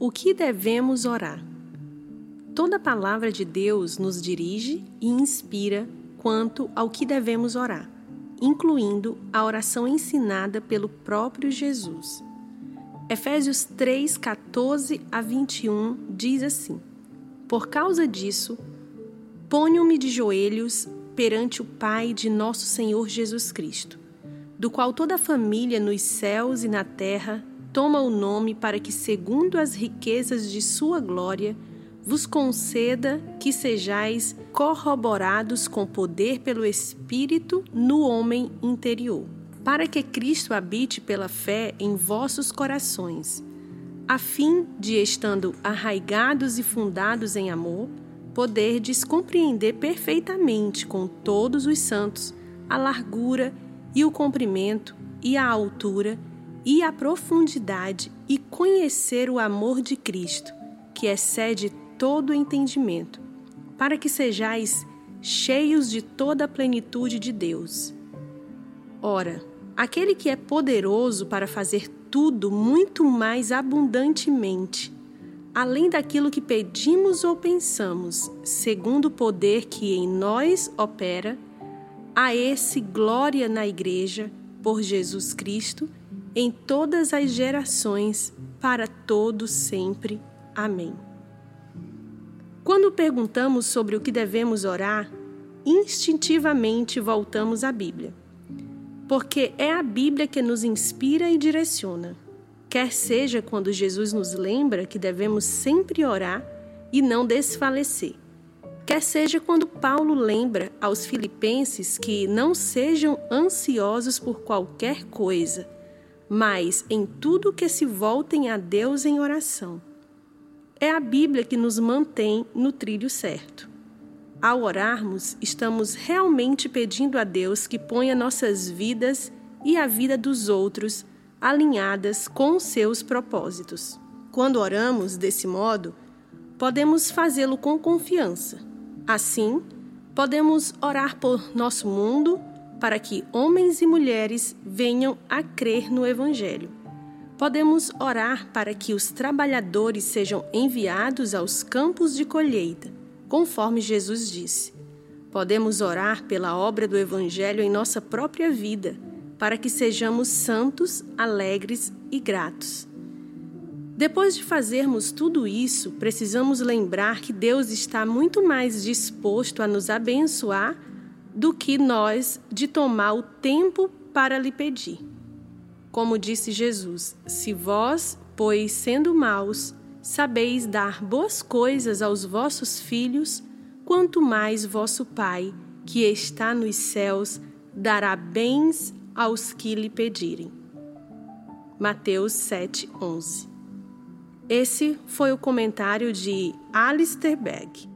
O que devemos orar? Toda palavra de Deus nos dirige e inspira quanto ao que devemos orar, incluindo a oração ensinada pelo próprio Jesus. Efésios 3, 14 a 21 diz assim: Por causa disso, ponho-me de joelhos perante o Pai de nosso Senhor Jesus Cristo, do qual toda a família nos céus e na terra toma o nome para que, segundo as riquezas de sua glória, vos conceda que sejais corroborados com poder pelo Espírito no homem interior, para que Cristo habite pela fé em vossos corações, a fim de, estando arraigados e fundados em amor, poderdes compreender perfeitamente com todos os santos a largura e o comprimento e a altura e a profundidade e conhecer o amor de Cristo, que excede todo entendimento, para que sejais cheios de toda a plenitude de Deus. Ora, aquele que é poderoso para fazer tudo muito mais abundantemente, além daquilo que pedimos ou pensamos, segundo o poder que em nós opera, a esse glória na Igreja, por Jesus Cristo em todas as gerações, para todo sempre. Amém. Quando perguntamos sobre o que devemos orar, instintivamente voltamos à Bíblia. Porque é a Bíblia que nos inspira e direciona. Quer seja quando Jesus nos lembra que devemos sempre orar e não desfalecer. Quer seja quando Paulo lembra aos filipenses que não sejam ansiosos por qualquer coisa, mas em tudo que se voltem a Deus em oração. É a Bíblia que nos mantém no trilho certo. Ao orarmos, estamos realmente pedindo a Deus que ponha nossas vidas e a vida dos outros alinhadas com seus propósitos. Quando oramos desse modo, podemos fazê-lo com confiança. Assim, podemos orar por nosso mundo, para que homens e mulheres venham a crer no Evangelho. Podemos orar para que os trabalhadores sejam enviados aos campos de colheita, conforme Jesus disse. Podemos orar pela obra do Evangelho em nossa própria vida, para que sejamos santos, alegres e gratos. Depois de fazermos tudo isso, precisamos lembrar que Deus está muito mais disposto a nos abençoar do que nós de tomar o tempo para lhe pedir. Como disse Jesus: Se vós, pois sendo maus, sabeis dar boas coisas aos vossos filhos, quanto mais vosso Pai, que está nos céus, dará bens aos que lhe pedirem. Mateus 7:11. Esse foi o comentário de Alistair Begg.